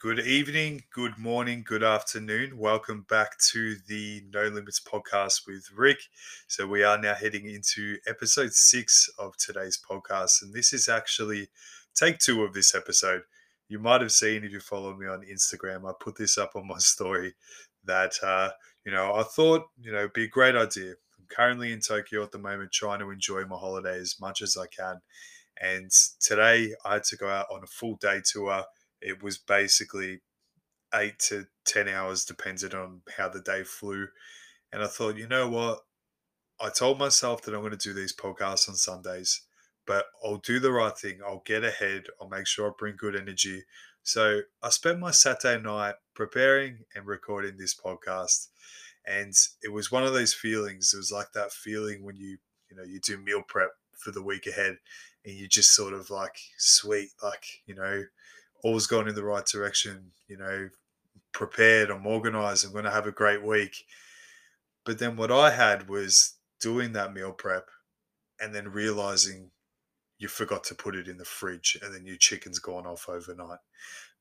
Good evening, good morning, good afternoon. Welcome back to the No Limits podcast with Rick. So, we are now heading into episode six of today's podcast, and this is actually take two of this episode. You might have seen if you follow me on Instagram, I put this up on my story that, uh, you know, I thought, you know, be a great idea. I'm currently in Tokyo at the moment, trying to enjoy my holiday as much as I can. And today I had to go out on a full day tour it was basically eight to 10 hours, depended on how the day flew. And I thought, you know what? I told myself that I'm going to do these podcasts on Sundays, but I'll do the right thing. I'll get ahead. I'll make sure I bring good energy. So I spent my Saturday night preparing and recording this podcast. And it was one of those feelings. It was like that feeling when you, you know, you do meal prep for the week ahead and you just sort of like, sweet, like, you know, all's gone in the right direction, you know, prepared, I'm organized, I'm going to have a great week. But then what I had was doing that meal prep and then realizing you forgot to put it in the fridge and then your chicken's gone off overnight.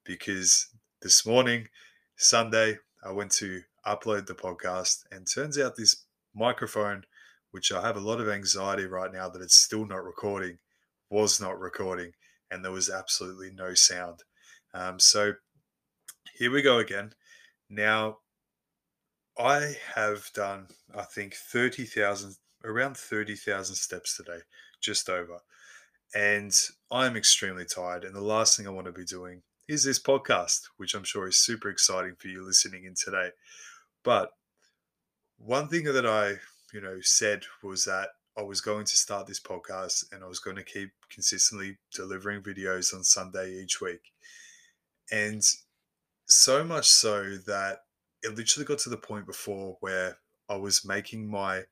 Because this morning, Sunday, I went to upload the podcast and turns out this microphone, which I have a lot of anxiety right now that it's still not recording, was not recording and there was absolutely no sound. Um, so here we go again. Now, I have done, I think, 30,000, around 30,000 steps today, just over. And I'm extremely tired. And the last thing I want to be doing is this podcast, which I'm sure is super exciting for you listening in today. But one thing that I, you know, said was that I was going to start this podcast and I was going to keep consistently delivering videos on Sunday each week. And so much so that it literally got to the point before where I was making my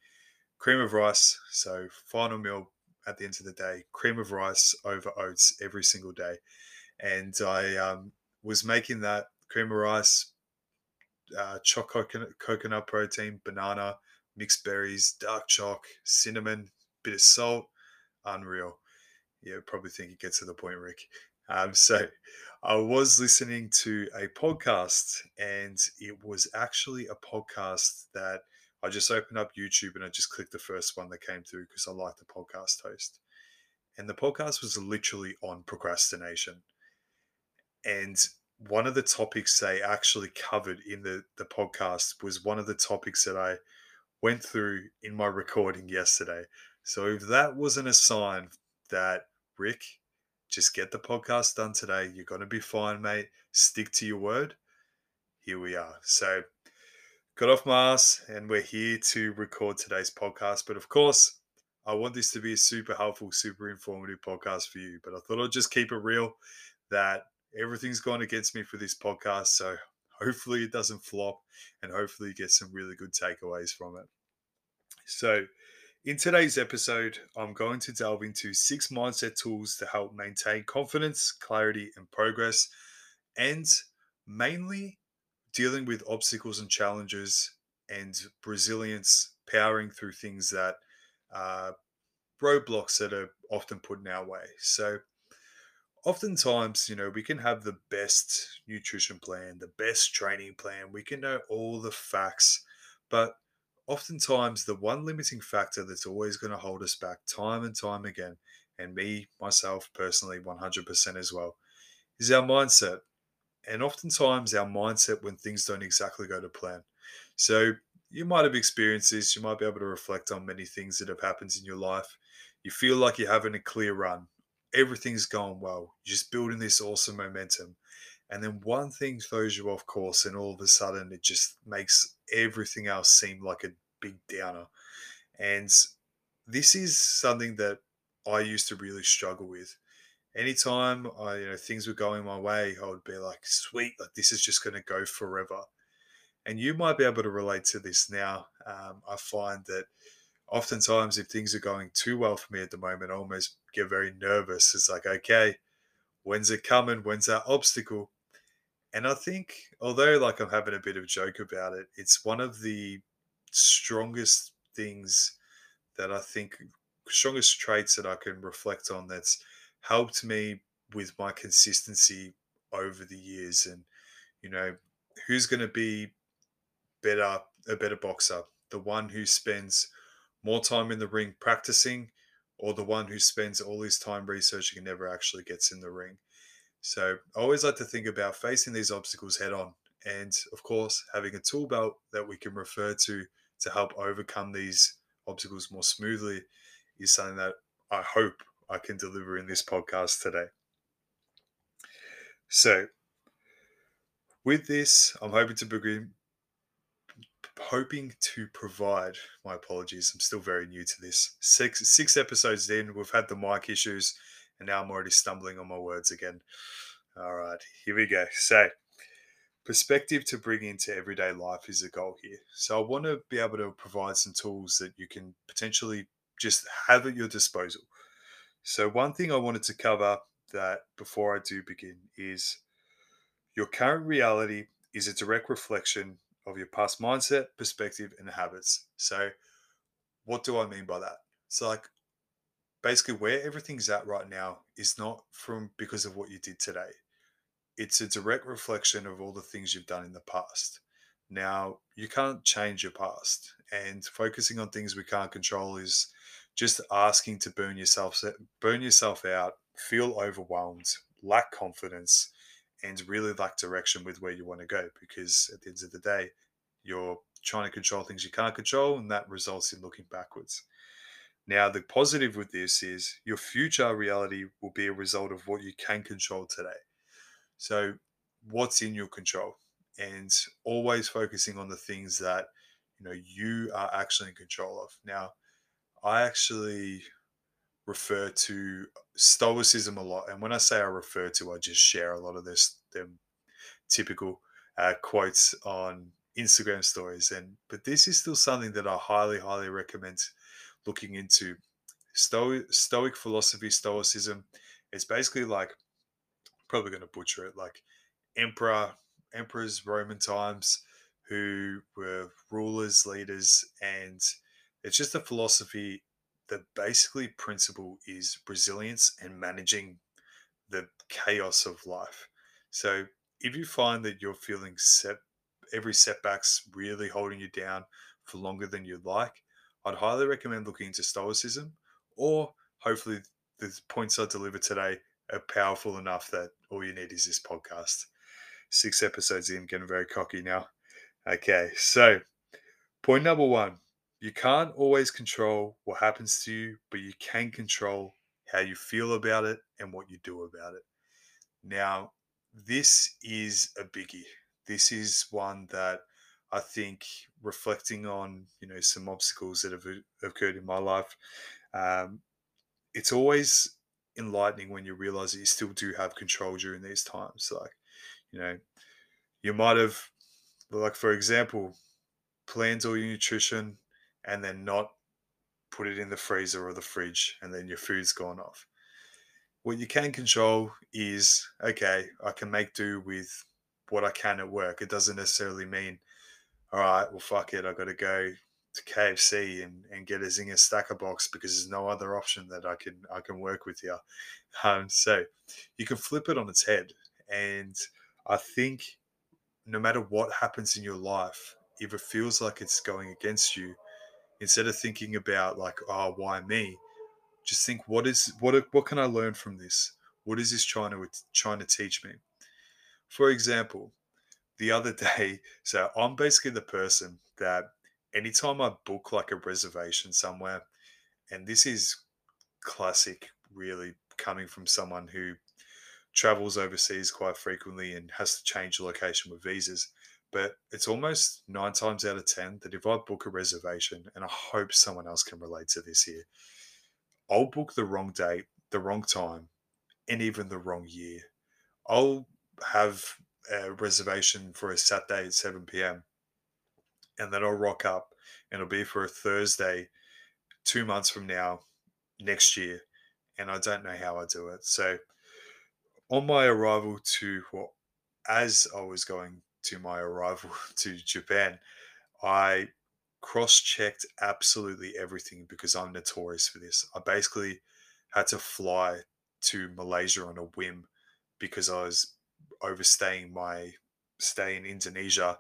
cream of rice. So, final meal at the end of the day, cream of rice over oats every single day. And I um, was making that cream of rice, uh, choc coconut, coconut protein, banana, mixed berries, dark chalk, cinnamon, bit of salt. Unreal. Yeah, probably think it gets to the point, Rick. Um, so I was listening to a podcast, and it was actually a podcast that I just opened up YouTube and I just clicked the first one that came through because I like the podcast host. And the podcast was literally on procrastination. And one of the topics they actually covered in the, the podcast was one of the topics that I went through in my recording yesterday. So if that wasn't a sign that Rick, just get the podcast done today, you're going to be fine, mate. Stick to your word. Here we are. So got off my ass and we're here to record today's podcast. But of course, I want this to be a super helpful, super informative podcast for you. But I thought I'd just keep it real that everything's gone against me for this podcast. So hopefully it doesn't flop and hopefully you get some really good takeaways from it. So, in today's episode, I'm going to delve into six mindset tools to help maintain confidence, clarity, and progress, and mainly dealing with obstacles and challenges and resilience, powering through things that are roadblocks that are often put in our way. So, oftentimes, you know, we can have the best nutrition plan, the best training plan, we can know all the facts, but oftentimes the one limiting factor that's always going to hold us back time and time again, and me, myself personally, 100% as well, is our mindset. And oftentimes, our mindset when things don't exactly go to plan. So, you might have experienced this. You might be able to reflect on many things that have happened in your life. You feel like you're having a clear run. Everything's going well. You're just building this awesome momentum. And then one thing throws you off course, and all of a sudden it just makes everything else seem like a big downer. And this is something that I used to really struggle with. Anytime I, you know, things were going my way, I would be like, sweet, like this is just going to go forever. And you might be able to relate to this now. Um, I find that oftentimes if things are going too well for me at the moment, I almost get very nervous. It's like, okay, when's it coming? When's that obstacle? And I think, although like I'm having a bit of a joke about it, it's one of the strongest things that I think, strongest traits that I can reflect on that's helped me with my consistency over the years. And You know, who's going to be better, a better boxer? The one who spends more time in the ring practicing, or the one who spends all his time researching and never actually gets in the ring? So I always like to think about facing these obstacles head on. And of course, having a tool belt that we can refer to to help overcome these obstacles more smoothly is something that I hope I can deliver in this podcast today. So, with this, I'm hoping to begin hoping to provide my apologies. I'm still very new to this. Six six episodes in, we've had the mic issues, and now I'm already stumbling on my words again. All right, here we go. So, perspective to bring into everyday life is a goal here. So, I want to be able to provide some tools that you can potentially just have at your disposal. So, one thing I wanted to cover that before I do begin is your current reality is a direct reflection of your past mindset, perspective, and habits. So, what do I mean by that? So, like, basically, where everything's at right now is not from because of what you did today. It's a direct reflection of all the things you've done in the past. Now, you can't change your past, and focusing on things we can't control is just asking to burn yourself burn yourself out, feel overwhelmed, lack confidence, and really lack direction with where you want to go. Because at the end of the day, you're trying to control things you can't control, and that results in looking backwards. Now, the positive with this is your future reality will be a result of what you can control today. So, what's in your control? And always focusing on the things that you know you are actually in control of. Now, I actually refer to stoicism a lot, and when I say I refer to, I just share a lot of this them typical uh, quotes on Instagram stories. And but this is still something that I highly, highly recommend looking into. Stoic, Stoic philosophy, Stoicism. It's basically like probably going to butcher it, like emperor, emperors, Roman times, who were rulers, leaders, and it's just a philosophy. The basically principle is resilience and managing the chaos of life. So if you find that you're feeling set, every setback's really holding you down for longer than you'd like, I'd highly recommend looking into Stoicism, or hopefully the points I deliver today are powerful enough that all you need is this podcast. Six episodes in, getting very cocky now. Okay, so point number one you can't always control what happens to you, but you can control how you feel about it and what you do about it. Now, this is a biggie. This is one that I think reflecting on, you know, some obstacles that have occurred in my life, um, it's always enlightening when you realize that you still do have control during these times. Like, you know, you might have, like, for example, planned all your nutrition, and then not put it in the freezer or the fridge and then your food's gone off. What you can control is okay, I can make do with what I can at work. It doesn't necessarily mean, all right, well, fuck it, I got to go to KFC and, and get a Zinger stacker box because there's no other option that I can I can work with here. Um, so you can flip it on its head, and I think no matter what happens in your life, if it feels like it's going against you, instead of thinking about like oh why me? just think what is what what can i learn from this? What is this trying to trying to teach me? For example the other day so i'm basically the person that anytime i book like a reservation somewhere and this is classic really coming from someone who travels overseas quite frequently and has to change location with visas but it's almost nine times out of 10 that if I book a reservation, and I hope someone else can relate to this here, I'll book the wrong date, the wrong time, and even the wrong year. I'll have a reservation for a Saturday at 7 p.m. and then I'll rock up and it'll be for a Thursday two months from now next year. And I don't know how I do it. So on my arrival to what, as I was going to my arrival to Japan, I cross checked absolutely everything because I'm notorious for this. I basically had to fly to Malaysia on a whim because I was overstaying my stay in Indonesia,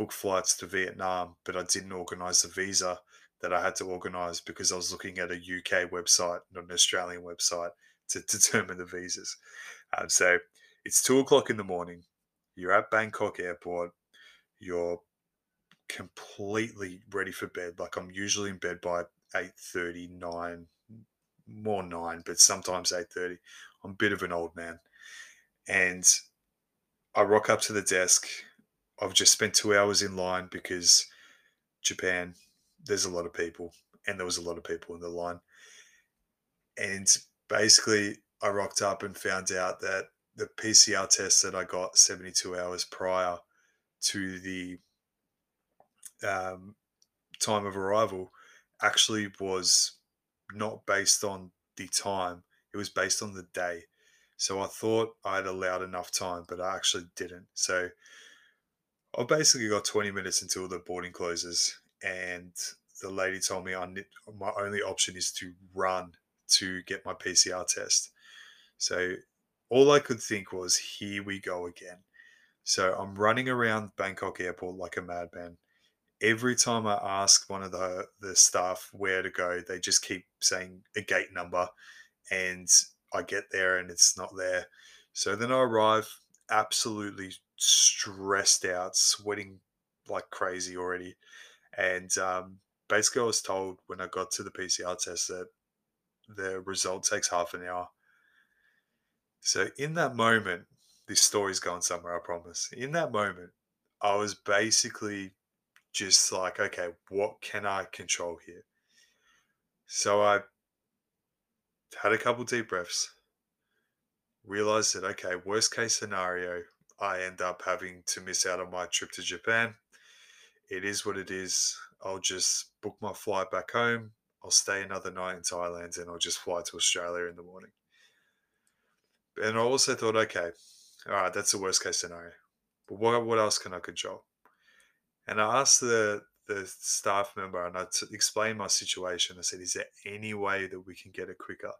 book flights to Vietnam, but I didn't organize the visa that I had to organize because I was looking at a UK website, not an Australian website, to determine the visas. Um, so it's two o'clock in the morning. You're at Bangkok airport. You're completely ready for bed. Like I'm usually in bed by 8.30, 9, more 9, but sometimes 8.30. I'm a bit of an old man. And I rock up to the desk. I've just spent two hours in line because Japan, there's a lot of people, and there was a lot of people in the line. And basically, I rocked up and found out that the PCR test that I got 72 hours prior to the um, time of arrival actually was not based on the time, it was based on the day. So I thought I'd allowed enough time, but I actually didn't. So I've basically got 20 minutes until the boarding closes, and the lady told me I my only option is to run to get my PCR test. So all I could think was, here we go again. So I'm running around Bangkok airport like a madman. Every time I ask one of the, the staff where to go, they just keep saying a gate number and I get there and it's not there. So then I arrive absolutely stressed out, sweating like crazy already. And um, basically, I was told when I got to the PCR test that the result takes half an hour. So in that moment, this story's going somewhere, I promise. In that moment, I was basically just like, okay, what can I control here? So I had a couple deep breaths, realized that, okay, worst case scenario, I end up having to miss out on my trip to Japan. It is what it is. I'll just book my flight back home. I'll stay another night in Thailand and I'll just fly to Australia in the morning. And I also thought, okay, all right, that's the worst case scenario. But what, what else can I control? And I asked the, the staff member and I t- explained my situation. I said, is there any way that we can get it quicker?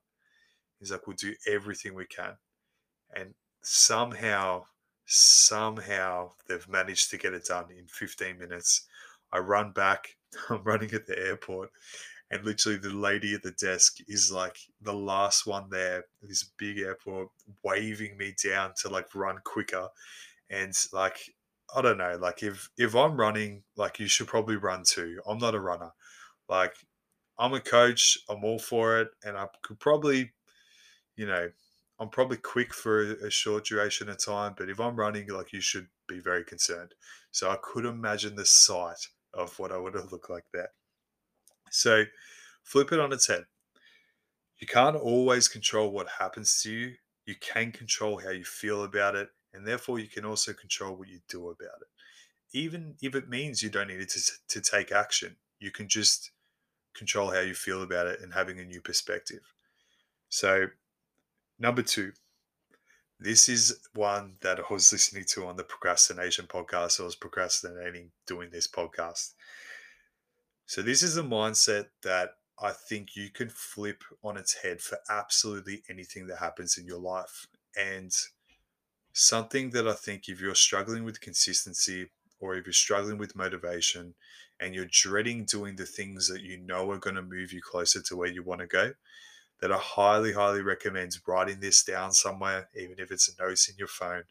He's like, we'll do everything we can. And somehow, somehow they've managed to get it done in 15 minutes. I run back. I'm running at the airport and literally the lady at the desk is like the last one there this big airport waving me down to like run quicker and like i don't know like if if i'm running like you should probably run too i'm not a runner like i'm a coach i'm all for it and i could probably you know i'm probably quick for a short duration of time but if i'm running like you should be very concerned so i could imagine the sight of what i would have looked like there so flip it on its head. You can't always control what happens to you. You can control how you feel about it, and therefore you can also control what you do about it. Even if it means you don't need to, to take action, you can just control how you feel about it and having a new perspective. So, number two, this is one that I was listening to on the procrastination podcast. I was procrastinating doing this podcast. So, this is a mindset that I think you can flip on its head for absolutely anything that happens in your life. And something that I think if you're struggling with consistency or if you're struggling with motivation and you're dreading doing the things that you know are going to move you closer to where you want to go, that I highly, highly recommend writing this down somewhere, even if it's a notes in your phone,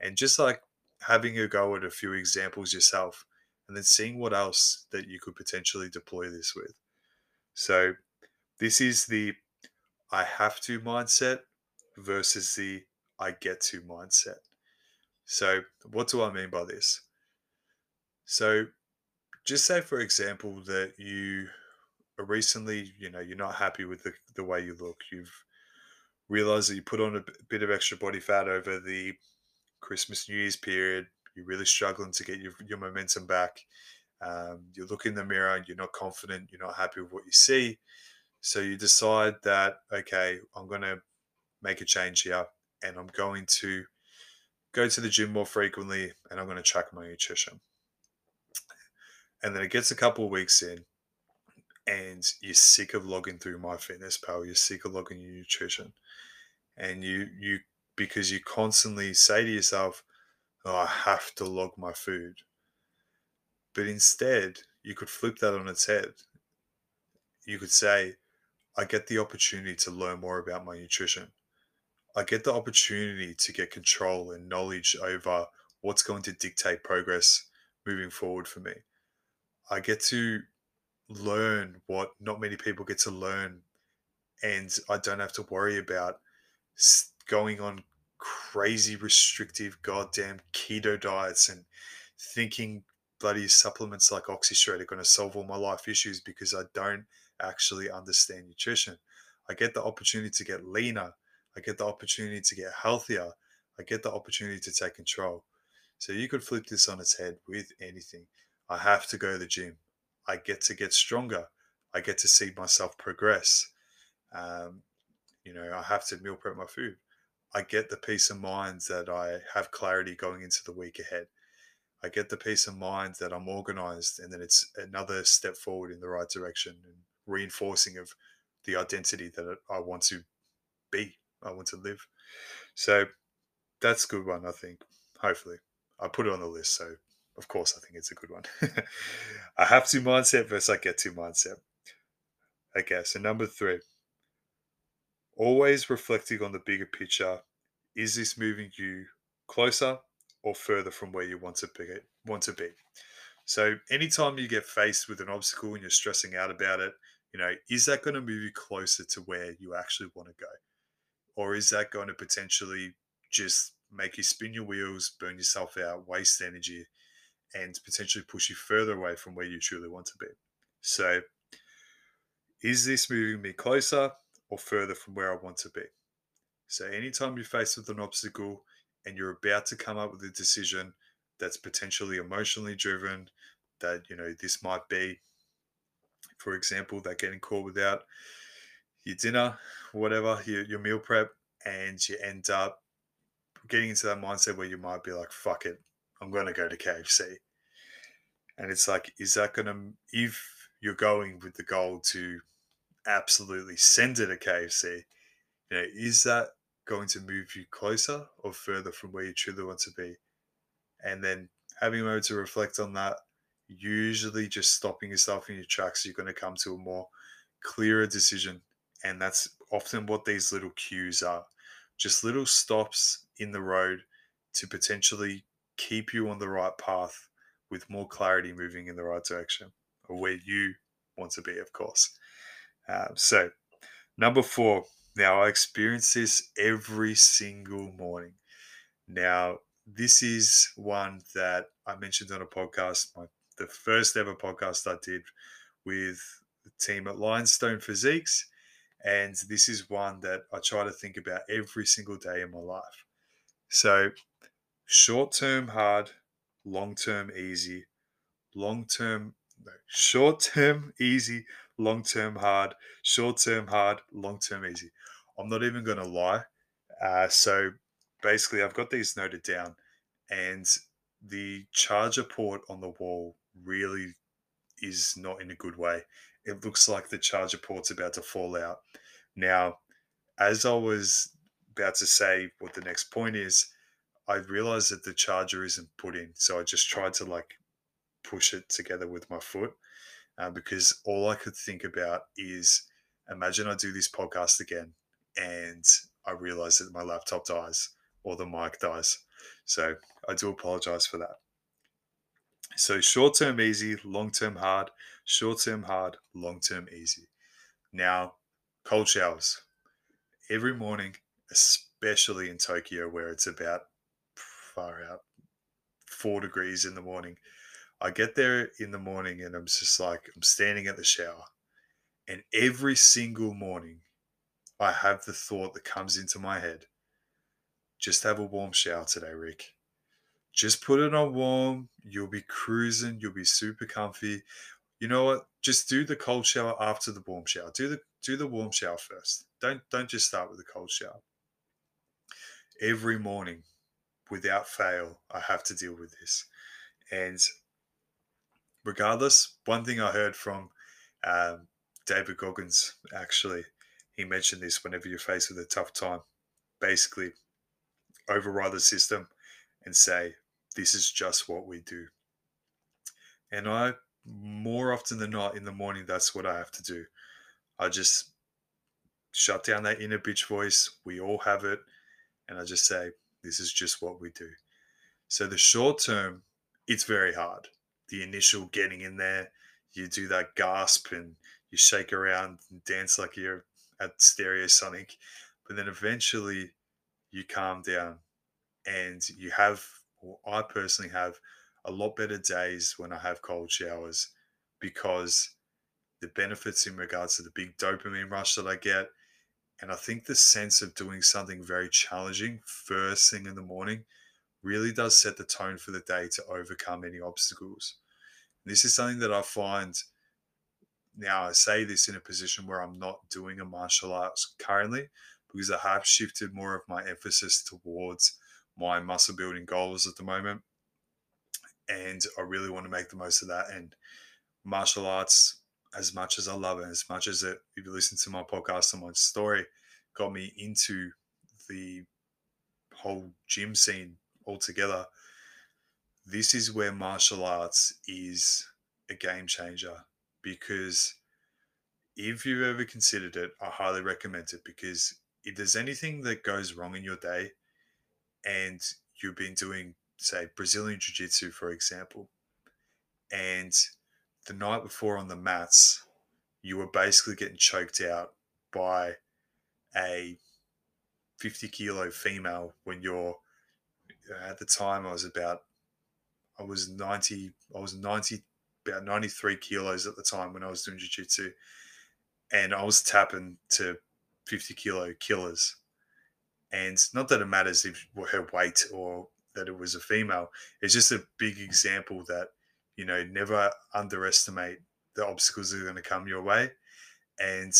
and just like having a go at a few examples yourself and then seeing what else that you could potentially deploy this with. So this is the I have to mindset versus the I get to mindset. So what do I mean by this? So just say for example that you recently, you know, you're not happy with the, the way you look. You've realized that you put on a bit of extra body fat over the Christmas New Year's period. You're really struggling to get your, your momentum back. Um, you look in the mirror and you're not confident, you're not happy with what you see. So you decide that, okay, I'm going to make a change here and I'm going to go to the gym more frequently and I'm going to track my nutrition. And then it gets a couple of weeks in and you're sick of logging through MyFitnessPal, you're sick of logging your nutrition. And you, you, because you constantly say to yourself, oh, I have to log my food. But instead, you could flip that on its head. You could say, I get the opportunity to learn more about my nutrition. I get the opportunity to get control and knowledge over what's going to dictate progress moving forward for me. I get to learn what not many people get to learn, and I don't have to worry about going on crazy restrictive goddamn keto diets and thinking bloody supplements like Oxyshred are going to solve all my life issues because I don't actually understand nutrition. I get the opportunity to get leaner. I get the opportunity to get healthier. I get the opportunity to take control. So you could flip this on its head with anything. I have to go to the gym. I get to get stronger. I get to see myself progress. Um, you know, I have to meal prep my food. I get the peace of mind that I have clarity going into the week ahead. I get the peace of mind that I'm organized and that it's another step forward in the right direction and reinforcing of the identity that I want to be, I want to live. So that's a good one, I think. Hopefully. I put it on the list, so of course I think it's a good one. I have to mindset versus I get to mindset. Okay, so number three. Always reflecting on the bigger picture. Is this moving you closer or further from where you want to be want to be. So anytime you get faced with an obstacle and you're stressing out about it, you know, is that going to move you closer to where you actually want to go? Or is that going to potentially just make you spin your wheels, burn yourself out, waste energy, and potentially push you further away from where you truly want to be? So, is this moving me closer or further from where I want to be? So, anytime you're faced with an obstacle, and you're about to come up with a decision that's potentially emotionally driven, that, you know, this might be, for example, that getting caught without your dinner, whatever, your, your meal prep, and you end up getting into that mindset where you might be like, fuck it, I'm going to go to KFC. And it's like, is that going to, if you're going with the goal to absolutely send it to KFC, you know, is that going to move you closer or further from where you truly want to be. And then having a moment to reflect on that, usually just stopping yourself in your tracks, you're going to come to a more clearer decision. And that's often what these little cues are just little stops in the road to potentially keep you on the right path with more clarity moving in the right direction or where you want to be, of course. Um, so, number four, now, I experience this every single morning. Now, this is one that I mentioned on a podcast, my, the first ever podcast I did with the team at Lionstone Physiques. And this is one that I try to think about every single day in my life. So, short term hard, long term easy, long term, no, short term easy, long term hard, short term hard, long term easy. I'm not even going to lie. Uh, so basically, I've got these noted down, and the charger port on the wall really is not in a good way. It looks like the charger port's about to fall out. Now, as I was about to say what the next point is, I realized that the charger isn't put in. So I just tried to like push it together with my foot uh, because all I could think about is imagine I do this podcast again and I realize that my laptop dies or the mic dies. So I do apologize for that. So short term easy, long term hard, short term hard, long term easy. Now, cold showers. Every morning, especially in Tokyo where it's about far out four degrees in the morning. I get there in the morning and I'm just like, I'm standing at the shower. And every single morning, I have the thought that comes into my head just have a warm shower today, Rick. Just put it on warm. You'll be cruising. You'll be super comfy. You know what? Just do the cold shower after the warm shower. Do the do the warm shower first. Don't don't just start with the cold shower. Every morning, without fail, I have to deal with this. And regardless, one thing I heard from um, David Goggins actually he mentioned this whenever you're faced with a tough time. Basically, override the system and say, this is just what we do. And I, more often than not, in the morning, that's what I have to do. I just shut down that inner bitch voice. We all have it. And I just say, this is just what we do. So the short term, it's very hard. The initial getting in there, you do that gasp and you shake around and dance like you're at Stereosonic. But then eventually you calm down and you have, or I personally have, a lot better days when I have cold showers because the benefits in regards to the big dopamine rush that I get. And I think the sense of doing something very challenging first thing in the morning really does set the tone for the day to overcome any obstacles. This is something that I find now. I say this in a position where I'm not doing a martial arts currently because I have shifted more of my emphasis towards my muscle building goals at the moment. And I really want to make the most of that. And martial arts, as much as I love it, as much as it, if you listen to my podcast and my story, got me into the whole gym scene altogether. This is where martial arts is a game changer because if you've ever considered it, I highly recommend it because if there's anything that goes wrong in your day and you've been doing, say, Brazilian Jiu Jitsu, for example, and the night before on the mats, you were basically getting choked out by a 50 kilo female when you're at the time I was about I was 90 I was 90 about 93 kilos at the time when I was doing jiu-jitsu. And I was tapping to 50 kilo killers. And not that it matters if her weight or that it was a female. It's just a big example that you know never underestimate the obstacles that are going to come your way and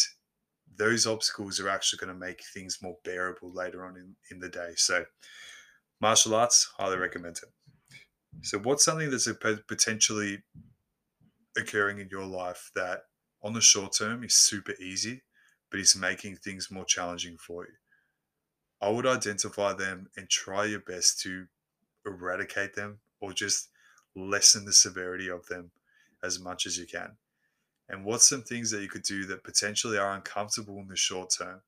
those obstacles are actually going to make things more bearable later on in, in the day so martial arts, highly recommend it. So, what's something that's potentially occurring in your life that on the short term is super easy, but is making things more challenging for you? I would identify them and try your best to eradicate them or just lessen the severity of them as much as you can. And what's some things that you could do that potentially are uncomfortable in the short term,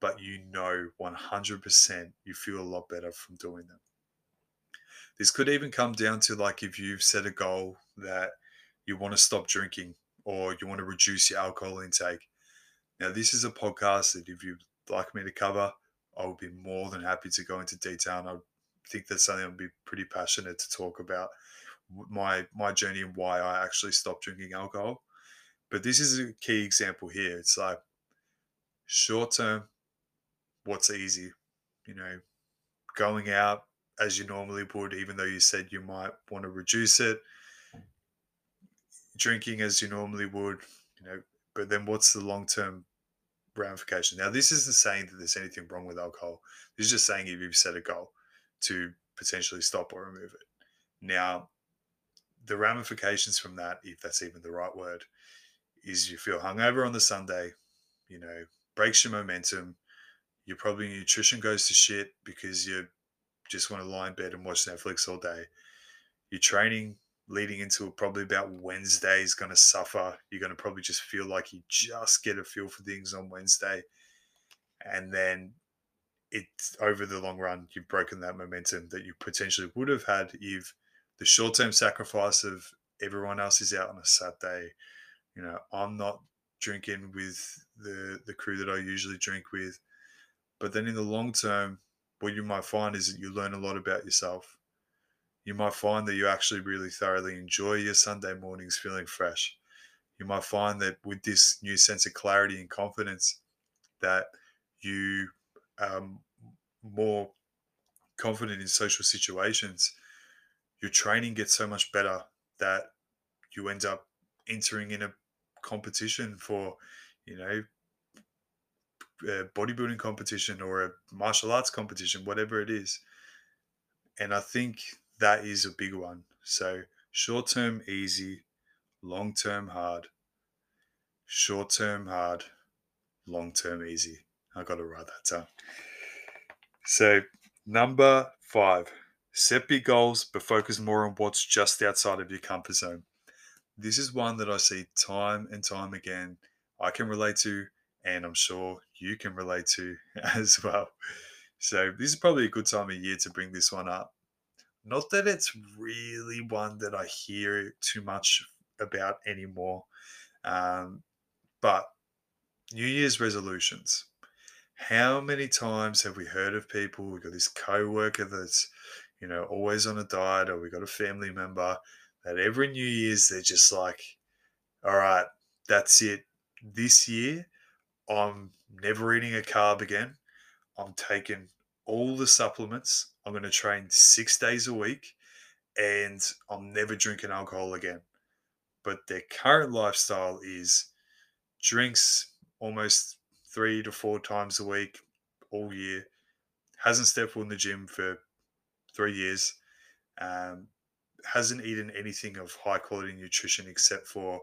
but you know 100% you feel a lot better from doing them. This could even come down to like if you've set a goal that you want to stop drinking or you want to reduce your alcohol intake. Now, this is a podcast that if you'd like me to cover, I would be more than happy to go into detail. And I think that's something I'd be pretty passionate to talk about my my journey and why I actually stopped drinking alcohol. But this is a key example here. It's like short term, what's easy, you know, going out as you normally would, even though you said you might want to reduce it, drinking as you normally would, you know, but then what's the long term ramification? Now, this isn't saying that there's anything wrong with alcohol. This is just saying if you've set a goal to potentially stop or remove it. Now, the ramifications from that, if that's even the right word, is you feel hungover on the Sunday, you know, breaks your momentum, your probably nutrition goes to shit because you just want to lie in bed and watch Netflix all day. Your training leading into probably about Wednesday is going to suffer. You're going to probably just feel like you just get a feel for things on Wednesday. And then it's over the long run, you've broken that momentum that you potentially would have had if the short term sacrifice of everyone else is out on a Saturday. You know, I'm not drinking with the the crew that I usually drink with. But then in the long term, what you might find is that you learn a lot about yourself. You might find that you actually really thoroughly enjoy your Sunday mornings feeling fresh. You might find that with this new sense of clarity and confidence, that you are more confident in social situations. Your training gets so much better that you end up entering in a competition for, you know, a bodybuilding competition or a martial arts competition, whatever it is. And I think that is a big one. So short term, easy, long term, hard. Short term, hard, long term, easy. I got to write that down. So, number five, Set big goals, but focus more on what's just outside of your comfort zone. This is one that I see time and time again. I can relate to, and I'm sure you can relate to as well. So, this is probably a good time of year to bring this one up. Not that it's really one that I hear too much about anymore, um, but New Year's resolutions. How many times have we heard of people? We've got this co-worker that's, you know, always on a diet, or we got a family member that every New Year's they're just like, all right, that's it. This year, I'm never eating a carb again. I'm taking all the supplements. I'm going to train six days a week and I'm never drinking alcohol again. But their current lifestyle is drinks almost three to four times a week all year, hasn't stepped foot in the gym for three years, um, hasn't eaten anything of high quality nutrition except for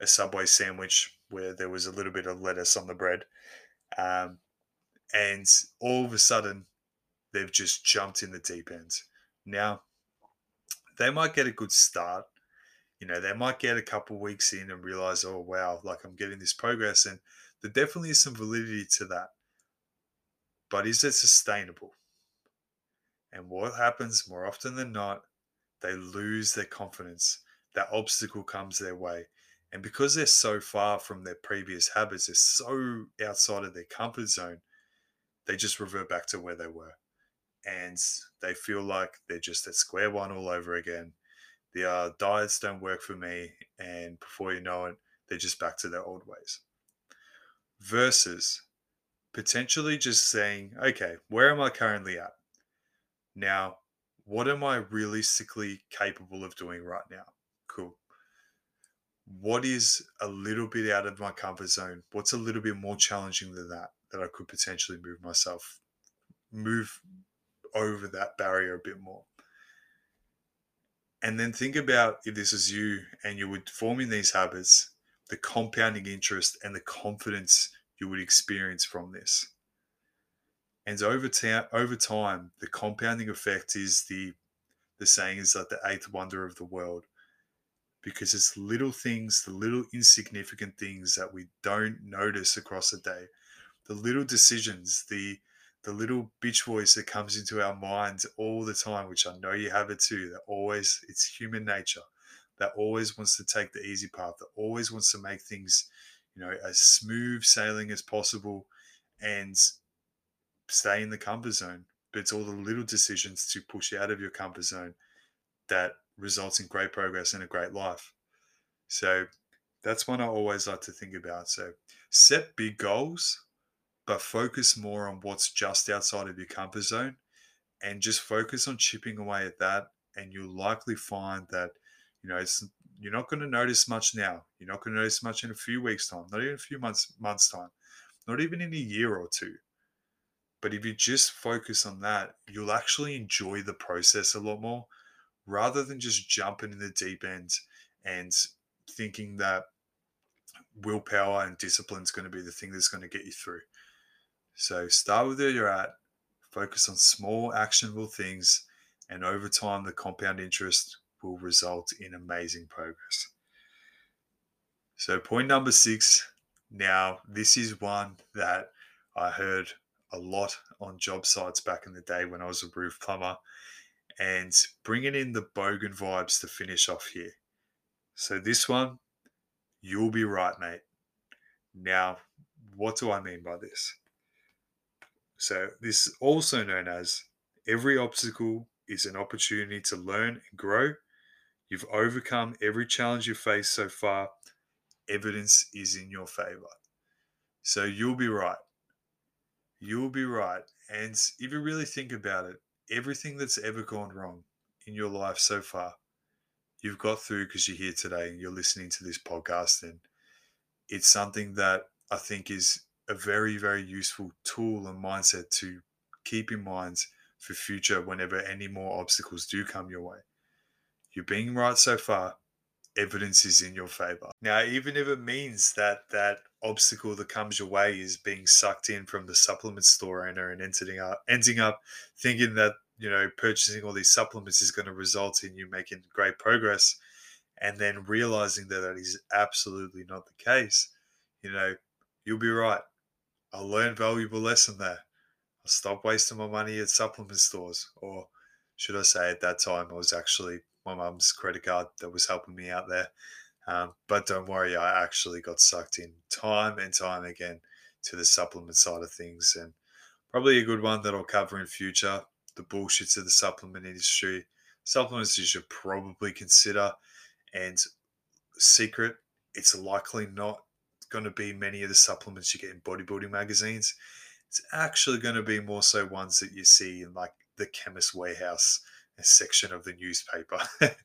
a Subway sandwich where there was a little bit of lettuce on the bread. Um, and all of a sudden, they've just jumped in the deep end. Now, they might get a good start. You know, they might get a couple weeks in and realize, oh, wow, like I'm getting this progress. And there definitely is some validity to that. But is it sustainable? And what happens more often than not, they lose their confidence. That obstacle comes their way. And because they're so far from their previous habits, they're so outside of their comfort zone, they just revert back to where they were. And they feel like they're just at square one all over again. The uh, diets don't work for me. And before you know it, they're just back to their old ways. Versus potentially just saying, okay, where am I currently at? Now, what am I realistically capable of doing right now? Cool. What is a little bit out of my comfort zone? What's a little bit more challenging than that? That I could potentially move myself, move over that barrier a bit more. And then think about if this is you and you would forming these habits, the compounding interest and the confidence you would experience from this. And over, ta- over time, the compounding effect is the the saying is like the eighth wonder of the world because it's little things, the little insignificant things that we don't notice across the day, the little decisions, the the little bitch voice that comes into our minds all the time, which I know you have it too. That always it's human nature that always wants to take the easy path, that always wants to make things, you know, as smooth sailing as possible, and stay in the comfort zone. But it's all the little decisions to push out of your comfort zone that results in great progress and a great life. So that's one I always like to think about. So set big goals, but focus more on what's just outside of your comfort zone and just focus on chipping away at that. And you'll likely find that, you know, it's you're not going to notice much now. You're not going to notice much in a few weeks' time, not even a few months months time, not even in a year or two. But if you just focus on that, you'll actually enjoy the process a lot more rather than just jumping in the deep end and thinking that willpower and discipline is going to be the thing that's going to get you through. So start with where you're at, focus on small, actionable things, and over time, the compound interest will result in amazing progress. So, point number six now, this is one that I heard a lot on job sites back in the day when I was a roof plumber and bringing in the bogan vibes to finish off here. So, this one, you'll be right, mate. Now, what do I mean by this? So, this is also known as every obstacle is an opportunity to learn and grow. You've overcome every challenge you've faced so far. Evidence is in your favor. So, you'll be right you'll be right. And if you really think about it, everything that's ever gone wrong in your life so far, you've got through because you're here today and you're listening to this podcast. And it's something that I think is a very, very useful tool and mindset to keep in mind for future whenever any more obstacles do come your way. You're being right so far, evidence is in your favor. Now, even if it means that that obstacle that comes your way is being sucked in from the supplement store owner and ending up ending up thinking that you know, purchasing all these supplements is going to result in you making great progress and then realizing that that is absolutely not the case, you know, you'll be right. I learned valuable lesson there. I stopped wasting my money at supplement stores, or should I say, at that time, I was actually my mum's credit card that was helping me out there. Um, but don't worry, I actually got sucked in time and time again to the supplement side of things, and probably a good one that I'll cover in future. The bullshits of the supplement industry, supplements you should probably consider, and secret, it's likely not going to be many of the supplements you get in bodybuilding magazines. It's actually going to be more so ones that you see in like the chemist warehouse section of the newspaper.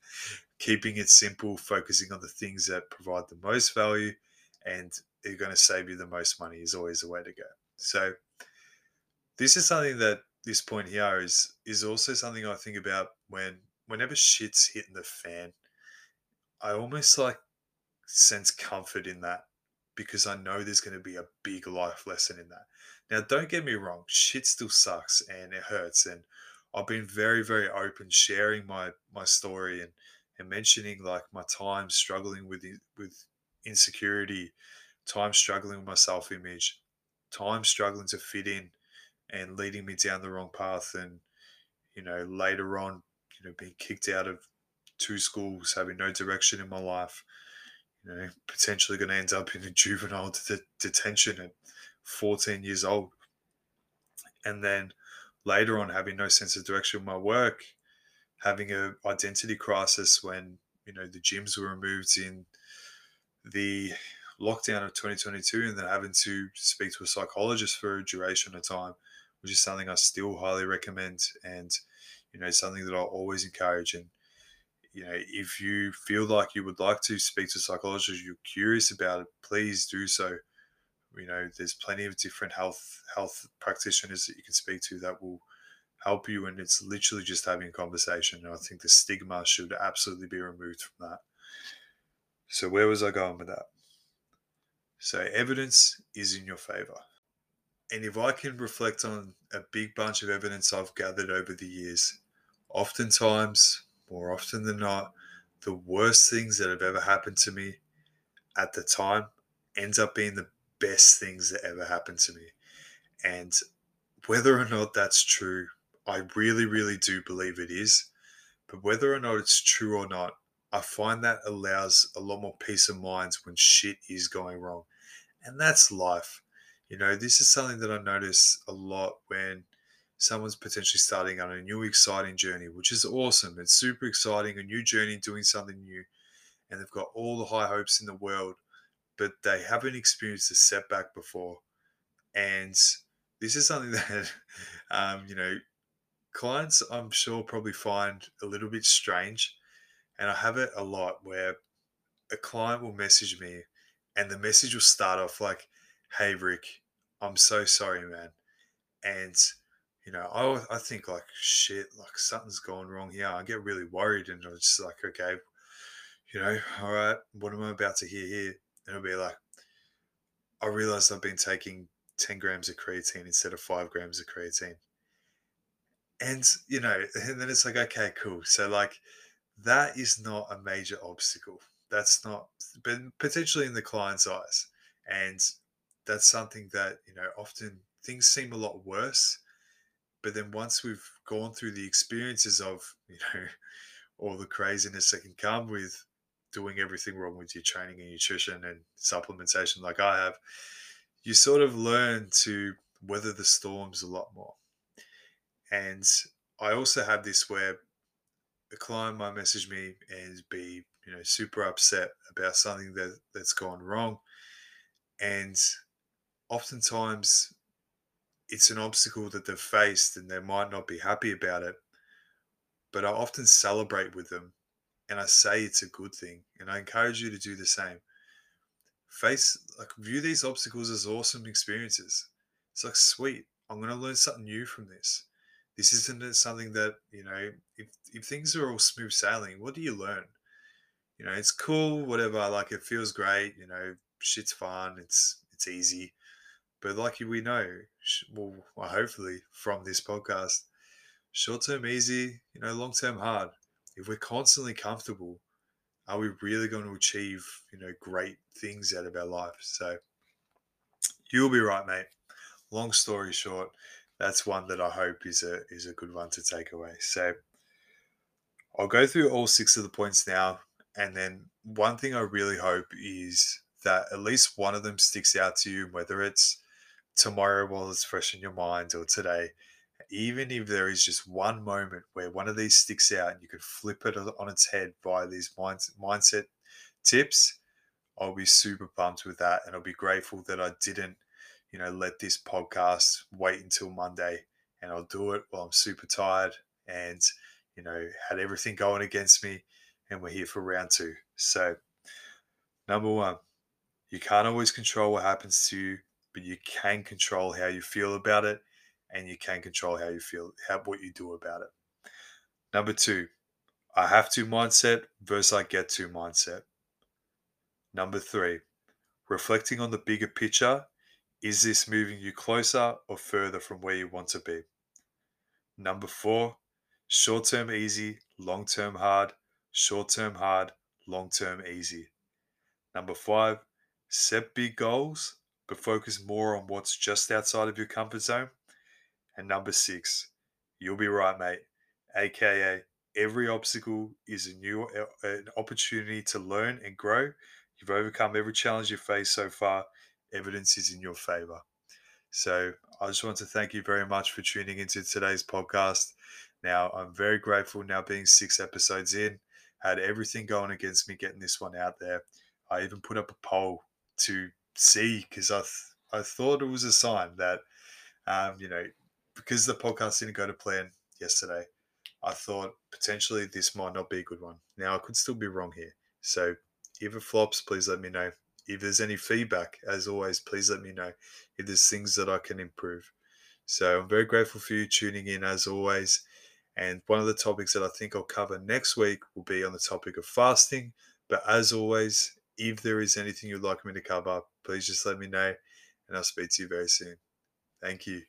Keeping it simple, focusing on the things that provide the most value and are going to save you the most money is always the way to go. So this is something that this point here is is also something I think about when whenever shit's hitting the fan. I almost like sense comfort in that because I know there's going to be a big life lesson in that. Now, don't get me wrong, shit still sucks and it hurts. And I've been very, very open sharing my my story and and mentioning like my time struggling with with insecurity, time struggling with my self image, time struggling to fit in, and leading me down the wrong path. And you know, later on, you know, being kicked out of two schools, having no direction in my life, you know, potentially going to end up in a juvenile de- detention at 14 years old. And then later on, having no sense of direction in my work, having a identity crisis when, you know, the gyms were removed in the lockdown of 2022 and then having to speak to a psychologist for a duration of time, which is something I still highly recommend and, you know, something that I'll always encourage. And you know, if you feel like you would like to speak to a psychologist, you're curious about it, please do so. You know, there's plenty of different health health practitioners that you can speak to that will help you, and it's literally just having a conversation. And I think the stigma should absolutely be removed from that. So where was I going with that? So evidence is in your favor. And if I can reflect on a big bunch of evidence I've gathered over the years, oftentimes more often than not, the worst things that have ever happened to me at the time ends up being the best things that ever happened to me. And whether or not that's true, I really, really do believe it is. But whether or not it's true or not, I find that allows a lot more peace of mind when shit is going wrong. And that's life. You know, this is something that I notice a lot when someone's potentially starting on a new exciting journey, which is awesome. It's super exciting, a new journey, doing something new, and they've got all the high hopes in the world, but they haven't experienced a setback before. And this is something that, um, you know, clients I'm sure probably find a little bit strange. And I have it a lot where a client will message me and the message will start off like, Hey, Rick, I'm so sorry, man. And you know, I, I think like shit, like something's gone wrong here. I get really worried and I'm just like, okay, you know, all right, what am I about to hear here? It'll be like, I realized I've been taking 10 grams of creatine instead of five grams of creatine. And, you know, and then it's like, okay, cool. So, like, that is not a major obstacle. That's not, but potentially in the client's eyes. And that's something that, you know, often things seem a lot worse but then once we've gone through the experiences of you know all the craziness that can come with doing everything wrong with your training and nutrition and supplementation like i have you sort of learn to weather the storms a lot more and i also have this where a client might message me and be you know super upset about something that that's gone wrong and oftentimes it's an obstacle that they've faced and they might not be happy about it. But I often celebrate with them and I say it's a good thing. And I encourage you to do the same. Face, like, view these obstacles as awesome experiences. It's like, sweet, I'm going to learn something new from this. This isn't something that, you know, if, if things are all smooth sailing, what do you learn? You know, it's cool, whatever. Like, it feels great. You know, shit's fun. It's, it's easy but like we know, well, hopefully from this podcast, short term easy, you know, long term hard. If we're constantly comfortable, are we really going to achieve, you know, great things out of our life? So you'll be right, mate. Long story short, that's one that I hope is a is a good one to take away. So I'll go through all six of the points now, and then one thing I really hope is that at least one of them sticks out to you, whether it's tomorrow while it's fresh in your mind or today. Even if there is just one moment where one of these sticks out and you could flip it on its head via these mindset tips, I'll be super pumped with that. And I'll be grateful that I didn't, you know, let this podcast wait until Monday and I'll do it while I'm super tired and, you know, had everything going against me. And we're here for round two. So, number one, you can't always control what happens to you, but you can control how you feel about it and you can control how you feel, how what you do about it. Number two, I have to mindset versus I get to mindset. Number three, reflecting on the bigger picture. Is this moving you closer or further from where you want to be? Number four, short term easy, long term hard, short term hard, long term easy. Number five, set big goals, but focus more on what's just outside of your comfort zone. And number six, you'll be right, mate. AKA, every obstacle is a new uh, an opportunity to learn and grow. You've overcome every challenge you've faced so far. Evidence is in your favor. So I just want to thank you very much for tuning into today's podcast. Now I'm very grateful now being six episodes in. Had everything going against me getting this one out there. I even put up a poll to see because I th- I thought it was a sign that um, you know because the podcast didn't go to plan yesterday, I thought potentially this might not be a good one. Now, I could still be wrong here. So if it flops, please let me know. If there's any feedback, as always, please let me know if there's things that I can improve. So I'm very grateful for you tuning in as always. And one of the topics that I think I'll cover next week will be on the topic of fasting. But as always, if there is anything you'd like me to cover, please just let me know and I'll speak to you very soon. Thank you.